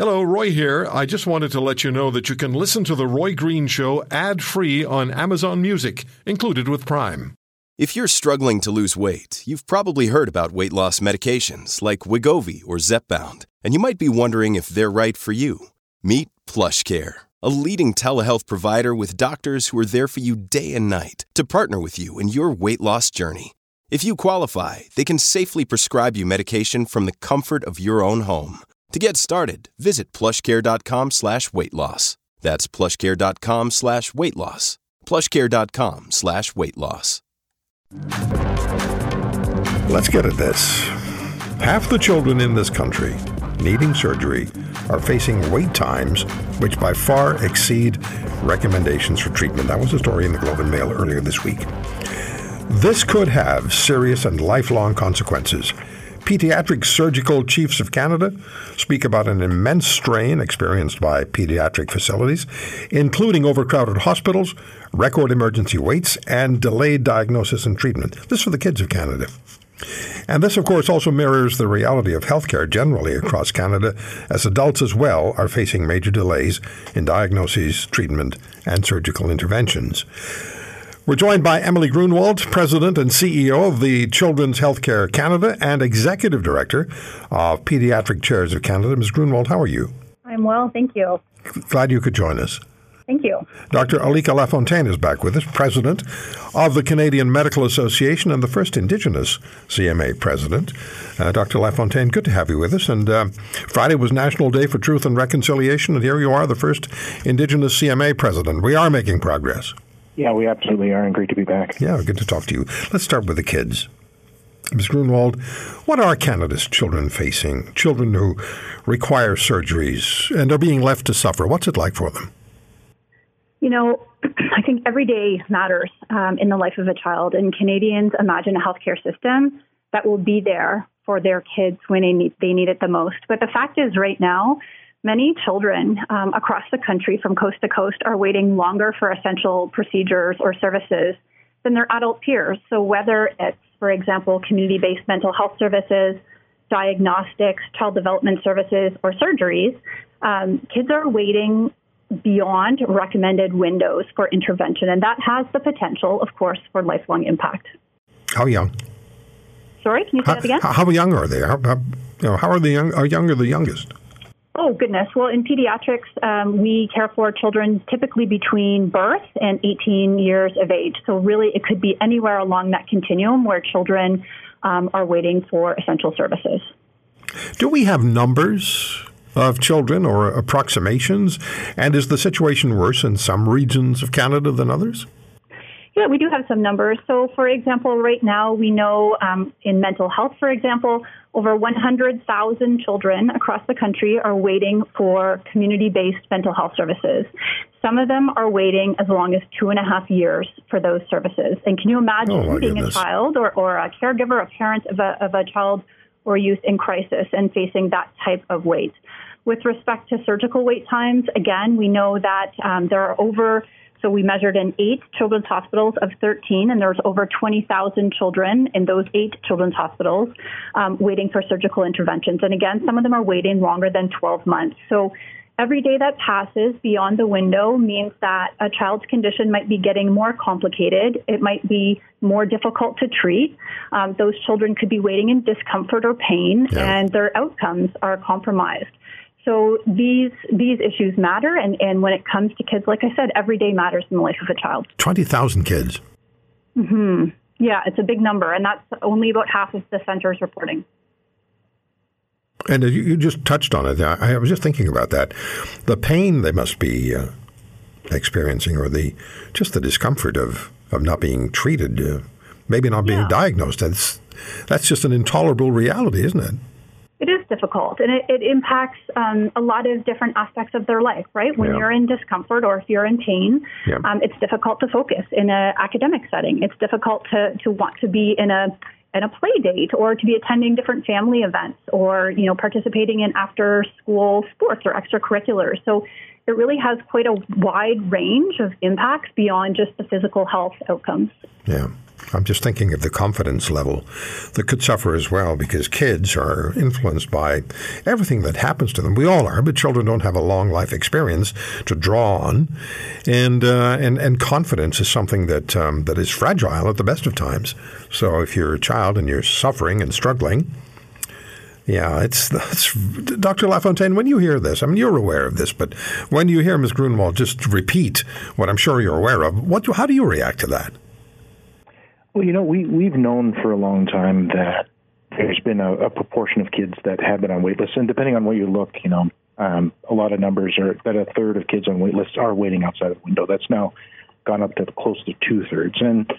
Hello, Roy here. I just wanted to let you know that you can listen to The Roy Green Show ad free on Amazon Music, included with Prime. If you're struggling to lose weight, you've probably heard about weight loss medications like Wegovy or Zepbound, and you might be wondering if they're right for you. Meet PlushCare, a leading telehealth provider with doctors who are there for you day and night to partner with you in your weight loss journey. If you qualify, they can safely prescribe you medication from the comfort of your own home. To get started, visit plushcare.com slash weight loss. That's plushcare.com slash weight loss. Plushcare.com slash weight loss. Let's get at this. Half the children in this country needing surgery are facing wait times which by far exceed recommendations for treatment. That was a story in the Globe and Mail earlier this week. This could have serious and lifelong consequences. Pediatric Surgical Chiefs of Canada speak about an immense strain experienced by pediatric facilities, including overcrowded hospitals, record emergency waits, and delayed diagnosis and treatment. This for the kids of Canada. And this, of course, also mirrors the reality of healthcare generally across Canada, as adults as well are facing major delays in diagnoses, treatment, and surgical interventions. We're joined by Emily Gruenwoldt, President and CEO of the Children's Healthcare Canada and Executive Director of Pediatric Chairs of Canada. Ms. Gruenwoldt, how are you? I'm well, thank you. Glad you could join us. Thank you. Dr. Alika Lafontaine is back with us, President of the Canadian Medical Association and the first Indigenous CMA President. Uh, Dr. Lafontaine, good to have you with us. And uh, Friday was National Day for Truth and Reconciliation, and here you are, the first Indigenous CMA President. We are making progress. Yeah, we absolutely are, and great to be back. Yeah, good to talk to you. Let's start with the kids. Ms. Gruenwoldt, what are Canada's children facing? Children who require surgeries and are being left to suffer. What's it like for them? You know, I think every day matters um, in the life of a child, and Canadians imagine a healthcare system that will be there for their kids when they need, they need it the most. But the fact is, right now, Many children um, across the country from coast to coast are waiting longer for essential procedures or services than their adult peers. So, whether it's, for example, community based mental health services, diagnostics, child development services, or surgeries, um, kids are waiting beyond recommended windows for intervention. And that has the potential, of course, for lifelong impact. How young? Sorry, can you say how, that again? How young are they? How, how, you know, how are the young? Are younger the youngest? Oh, goodness. Well, in pediatrics, um, we care for children typically between birth and 18 years of age. So, really, it could be anywhere along that continuum where children um, are waiting for essential services. Do we have numbers of children or approximations? And is the situation worse in some regions of Canada than others? Yeah, we do have some numbers. So, for example, right now we know um, in mental health, for example, over 100,000 children across the country are waiting for community based mental health services. Some of them are waiting as long as two and a half years for those services. And can you imagine oh, being goodness. a child or, or a caregiver, a parent of a, of a child or youth in crisis and facing that type of wait? With respect to surgical wait times, again, we know that um, there are over so we measured in eight children's hospitals of 13, and there's over 20,000 children in those eight children's hospitals um, waiting for surgical interventions. And again, some of them are waiting longer than 12 months. So every day that passes beyond the window means that a child's condition might be getting more complicated. It might be more difficult to treat. Um, those children could be waiting in discomfort or pain, Yeah. and their outcomes are compromised. So these these issues matter, and, and when it comes to kids, like I said, every day matters in the life of a child. 20,000 kids. Hmm. Yeah, it's a big number, and that's only about half of the center's reporting. And you, you just touched on it. I, I was just thinking about that. The pain they must be uh, experiencing, or the just the discomfort of, of not being treated, uh, maybe not being Yeah. diagnosed. That's that's just an intolerable reality, isn't it? It is difficult, and it, it impacts um, a lot of different aspects of their life. Right, when Yeah. you're in discomfort or if you're in pain, Yeah. um, it's difficult to focus in an academic setting. It's difficult to to want to be in a in a play date or to be attending different family events or you know participating in after school sports or extracurriculars. So it really has quite a wide range of impacts beyond just the physical health outcomes. Yeah. I'm just thinking of the confidence level that could suffer as well because kids are influenced by everything that happens to them. We all are, but children don't have a long life experience to draw on, and uh, and and confidence is something that um, that is fragile at the best of times. So if you're a child and you're suffering and struggling. Yeah, it's that's Dr. Lafontaine. When you hear this, I mean, you're aware of this, but when you hear Ms. Gruenwoldt just repeat what I'm sure you're aware of, what how do you react to that? Well, you know, we we've known for a long time that there's been a, a proportion of kids that have been on wait lists, and depending on where you look, you know, um, a lot of numbers are that a third of kids on wait lists are waiting outside of the window. That's now gone up to close to two thirds. And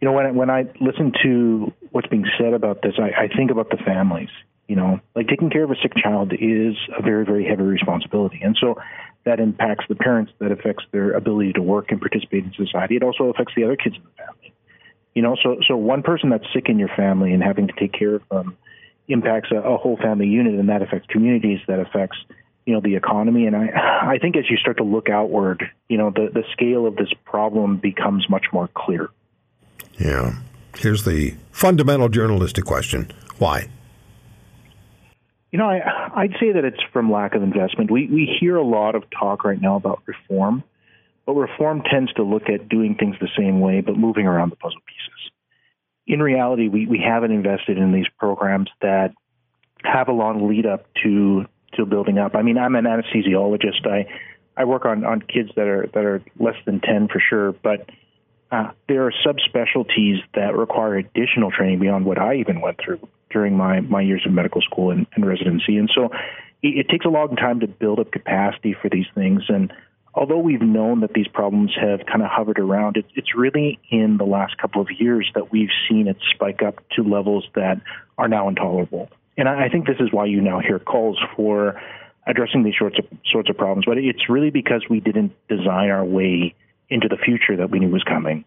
you know, when when I listen to what's being said about this, I, I think about the families. You know, like taking care of a sick child is a very very heavy responsibility, and so that impacts the parents. That affects their ability to work and participate in society. It also affects the other kids in the family. You know, so so one person that's sick in your family and having to take care of them impacts a, a whole family unit, and that affects communities. That affects you know the economy. And I I think as you start to look outward, you know, the the scale of this problem becomes much more clear. Yeah. Here's the fundamental journalistic question: Why? You know, I, I'd say that it's from lack of investment. We we hear a lot of talk right now about reform, but reform tends to look at doing things the same way, but moving around the puzzle. In reality, we, we haven't invested in these programs that have a long lead up to to building up. I mean, I'm an anesthesiologist. I I work on, on kids that are that are less than ten for sure, but uh, there are subspecialties that require additional training beyond what I even went through during my, my years of medical school and, and residency. And so it, it takes a long time to build up capacity for these things. And although we've known that these problems have kind of hovered around, it, it's really in the last couple of years that we've seen it spike up to levels that are now intolerable. And I, I think this is why you now hear calls for addressing these sorts of sorts of problems. But it's really because we didn't design our way into the future that we knew was coming.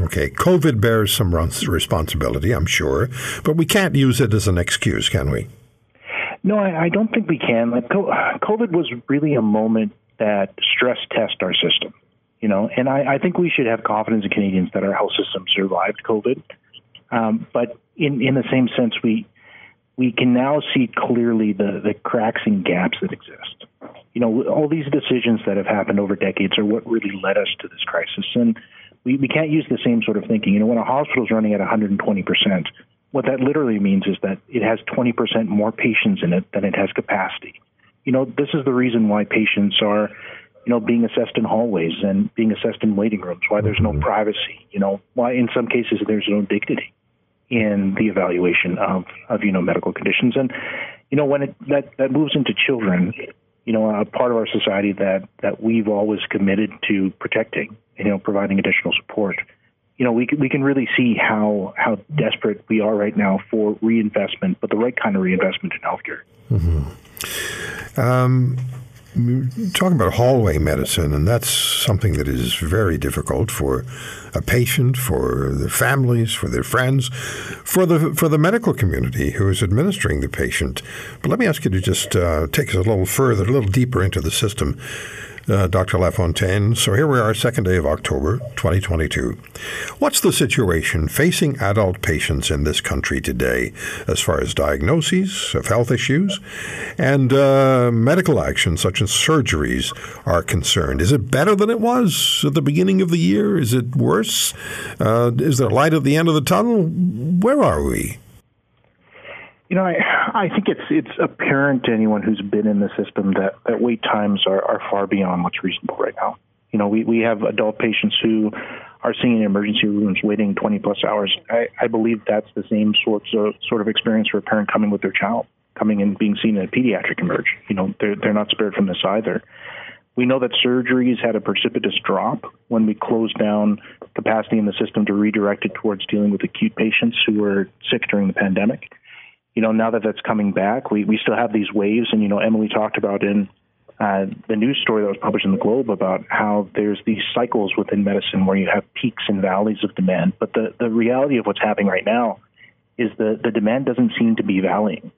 Okay, COVID bears some responsibility, I'm sure, but we can't use it as an excuse, can we? No, I, I don't think we can. Like, COVID was really a moment that stress test our system. You know, and I, I think we should have confidence in Canadians that our health system survived COVID. Um, but in in the same sense, we we can now see clearly the the cracks and gaps that exist. You know, all these decisions that have happened over decades are what really led us to this crisis, and we, we can't use the same sort of thinking. You know, when a hospital is running at 120 percent, what that literally means is that it has 20 percent more patients in it than it has capacity you know, this is the reason why patients are, you know, being assessed in hallways and being assessed in waiting rooms, why there's no mm-hmm. privacy, you know, why in some cases there's no dignity in the evaluation of, of you know, medical conditions. And, you know, when it, that, that moves into children, you know, a part of our society that, that we've always committed to protecting, you know, providing additional support, you know, we can, we can really see how, how desperate we are right now for reinvestment, but the right kind of reinvestment in healthcare. Mm-hmm. Um, talking about hallway medicine, and that's something that is very difficult for a patient, for their families, for their friends, for the for the medical community who is administering the patient. But let me ask you to just uh, take us a little further, a little deeper into the system uh, Dr. Lafontaine. So here we are, second day of October, 2022. What's the situation facing adult patients in this country today as far as diagnoses of health issues and uh, medical actions such as surgeries are concerned? Is it better than it was at the beginning of the year? Is it worse? Uh, is there light at the end of the tunnel? Where are we? You know, I I think it's it's apparent to anyone who's been in the system that that wait times are are far beyond what's reasonable right now. You know, we we have adult patients who are seeing in emergency rooms waiting 20 plus hours. I, I believe that's the same sorts of sort of experience for a parent coming with their child, coming and being seen in a pediatric emerge. You know, they're they're not spared from this either. We know that surgeries had a precipitous drop when we closed down capacity in the system to redirect it towards dealing with acute patients who were sick during the pandemic you know, now that that's coming back, we, we still have these waves. And, you know, Emily talked about in uh, the news story that was published in the Globe about how there's these cycles within medicine where you have peaks and valleys of demand. But the, the reality of what's happening right now is the, the demand doesn't seem to be valleying.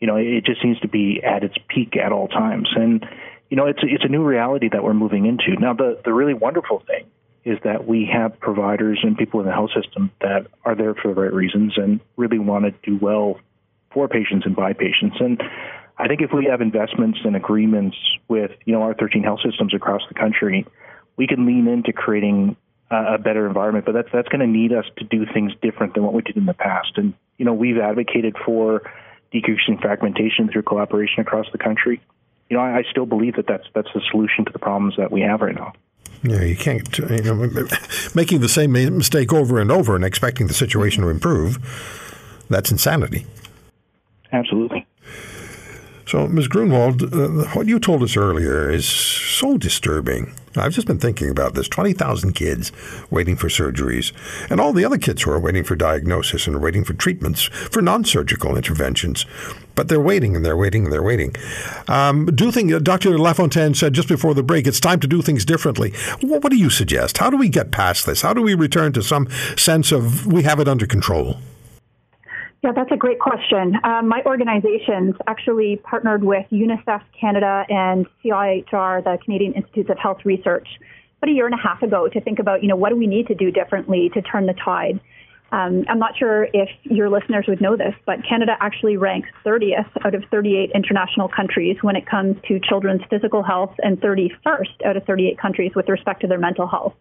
You know, it just seems to be at its peak at all times. And, you know, it's, it's a new reality that we're moving into. Now, the, the really wonderful thing is that we have providers and people in the health system that are there for the right reasons and really want to do well for patients and by patients. And I think if we have investments and agreements with you know our 13 health systems across the country, we can lean into creating a better environment. But that's that's going to need us to do things different than what we did in the past. And you know we've advocated for decreasing fragmentation through collaboration across the country. You know I, I still believe that that's that's the solution to the problems that we have right now. Yeah, you can't, you know, making the same mistake over and over and expecting the situation to improve, that's insanity. Absolutely. So, Ms. Gruenwoldt, uh, what you told us earlier is so disturbing. I've just been thinking about this 20,000 kids waiting for surgeries, and all the other kids who are waiting for diagnosis and waiting for treatments for non surgical interventions. But they're waiting and they're waiting and they're waiting. Um, do think, uh, Dr. Lafontaine said just before the break, it's time to do things differently. What, what do you suggest? How do we get past this? How do we return to some sense of we have it under control? Yeah, that's a great question. Um, my organizations actually partnered with UNICEF Canada and CIHR, the Canadian Institutes of Health Research, about a year and a half ago to think about, you know, what do we need to do differently to turn the tide. Um, I'm not sure if your listeners would know this, but Canada actually ranks 30th out of 38 international countries when it comes to children's physical health and 31st out of 38 countries with respect to their mental health.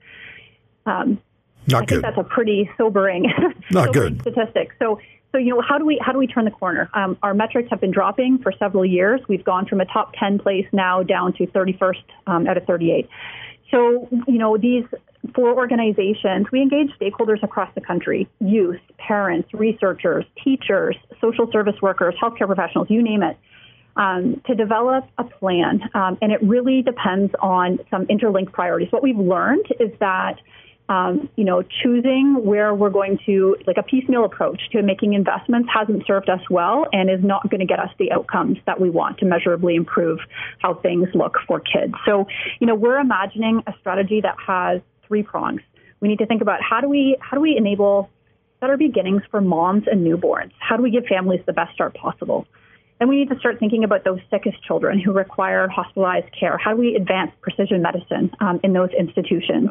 Um, not I good. think that's a pretty sobering, Not sobering good. statistic. So so, you know, how do we how do we turn the corner? Um, our metrics have been dropping for several years. We've gone from a top 10 place now down to 31st um, out of 38. So, you know, these four organizations, we engage stakeholders across the country: youth, parents, researchers, teachers, social service workers, healthcare professionals, you name it. Um, to develop a plan, um, and it really depends on some interlinked priorities. What we've learned is that um, you know, choosing where we're going to, like a piecemeal approach to making investments hasn't served us well and is not going to get us the outcomes that we want to measurably improve how things look for kids. So, you know, we're imagining a strategy that has three prongs. We need to think about how do we how do we enable better beginnings for moms and newborns? How do we give families the best start possible? Then we need to start thinking about those sickest children who require hospitalized care. How do we advance precision medicine um, in those institutions?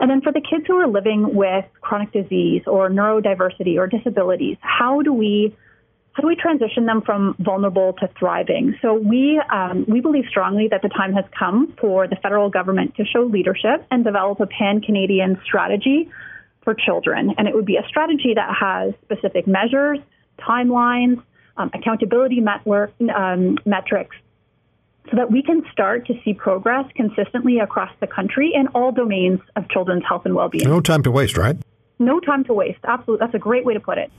And then for the kids who are living with chronic disease or neurodiversity or disabilities, how do we how do we transition them from vulnerable to thriving? So we um, we believe strongly that the time has come for the federal government to show leadership and develop a pan Canadian strategy for children, and it would be a strategy that has specific measures, timelines, um, accountability network, um, metrics so that we can start to see progress consistently across the country in all domains of children's health and well-being. No time to waste, right? No time to waste. Absolutely. That's a great way to put it.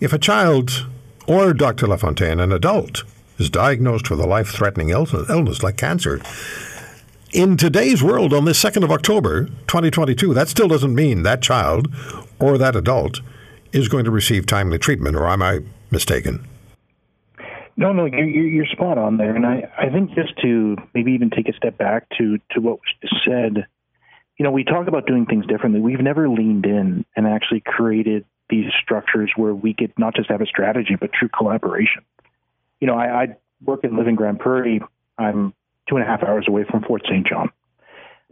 If a child or Dr. LaFontaine, an adult, is diagnosed with a life-threatening illness like cancer, in today's world, on this 2nd of October, 2022, that still doesn't mean that child or that adult is going to receive timely treatment, or am I mistaken? No, no, you're, you're spot on there. And I, I think just to maybe even take a step back to, to what was just said, you know, we talk about doing things differently. We've never leaned in and actually created these structures where we could not just have a strategy, but true collaboration. You know, I, I work and live in Grande Prairie. I'm two and a half hours away from Fort St. John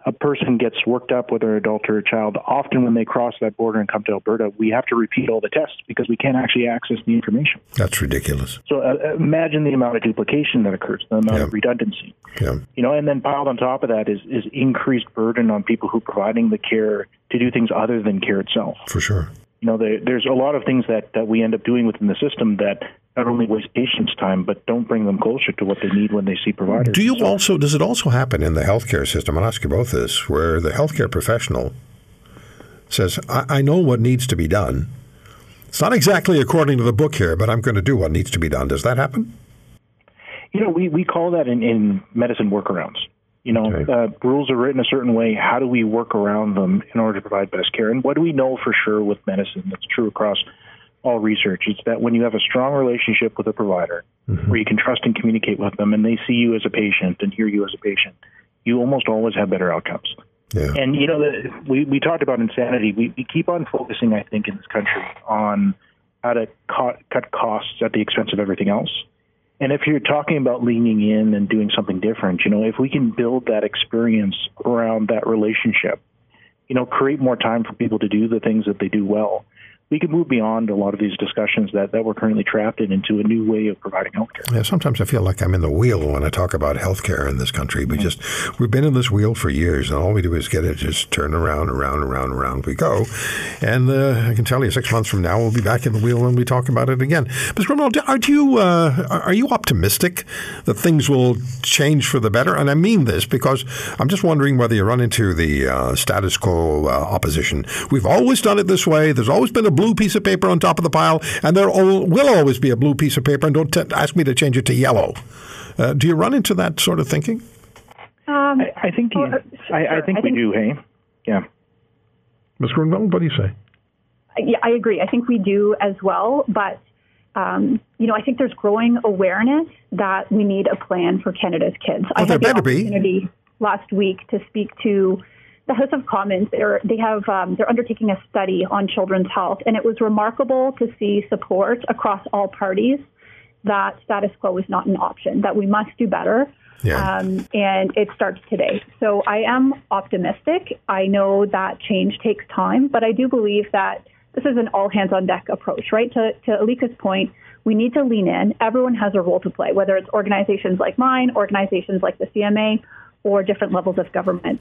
a person gets worked up, whether an adult or a child, often when they cross that border and come to Alberta, we have to repeat all the tests because we can't actually access the information. That's ridiculous. So uh, imagine the amount of duplication that occurs, the amount yeah. of redundancy. Yeah. You know, and then piled on top of that is is increased burden on people who are providing the care to do things other than care itself. For sure. You know, there, there's a lot of things that, that we end up doing within the system that not only waste patients' time, but don't bring them closer to what they need when they see providers. Do you so, also does it also happen in the healthcare system? I'll ask you both this, where the healthcare professional says, I, I know what needs to be done. It's not exactly according to the book here, but I'm going to do what needs to be done. Does that happen? You know, we, we call that in, in medicine workarounds. You know, okay. uh, rules are written a certain way. How do we work around them in order to provide best care? And what do we know for sure with medicine that's true across all research. It's that when you have a strong relationship with a provider, mm-hmm. where you can trust and communicate with them, and they see you as a patient and hear you as a patient, you almost always have better outcomes. Yeah. And you know, the, we we talked about insanity. We, we keep on focusing, I think, in this country on how to cut, cut costs at the expense of everything else. And if you're talking about leaning in and doing something different, you know, if we can build that experience around that relationship, you know, create more time for people to do the things that they do well we can move beyond a lot of these discussions that, that we're currently trapped in into a new way of providing healthcare. Yeah, sometimes I feel like I'm in the wheel when I talk about healthcare in this country. We just we've been in this wheel for years, and all we do is get it just turn around, around, around, around we go. And uh, I can tell you, six months from now, we'll be back in the wheel and we talk about it again. Mr. Ronald, are you uh, are you optimistic that things will change for the better? And I mean this because I'm just wondering whether you run into the uh, status quo uh, opposition. We've always done it this way. There's always been a blue piece of paper on top of the pile, and there will always be a blue piece of paper, and don't t- ask me to change it to yellow. Uh, do you run into that sort of thinking? Um, I, I, think you, I, I, think I, we think, do. Hey, yeah. Ms. Gruenwoldt, what do you say? Yeah, I agree. I think we do as well, but um, you know, I think there's growing awareness that we need a plan for Canada's kids. Well, I had the opportunity be. last week to speak to the House of Commons, they're, they have um, they're undertaking a study on children's health, and it was remarkable to see support across all parties that status quo is not an option, that we must do better. Yeah. Um, and it starts today. So I am optimistic. I know that change takes time, but I do believe that this is an all hands on deck approach, right? To, to Alika's point, we need to lean in. Everyone has a role to play, whether it's organizations like mine, organizations like the CMA, or different levels of government.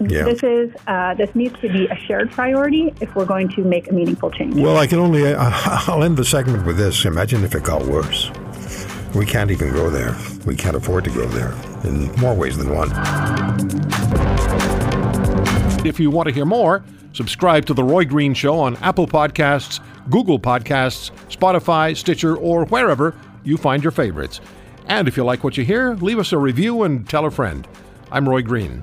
Yeah. This is uh, this needs to be a shared priority if we're going to make a meaningful change. Well, I can only uh, I'll end the segment with this. Imagine if it got worse. We can't even go there. We can't afford to go there in more ways than one. If you want to hear more, subscribe to The Roy Green Show on Apple Podcasts, Google Podcasts, Spotify, Stitcher, or wherever you find your favorites. And if you like what you hear, leave us a review and tell a friend. I'm Roy Green.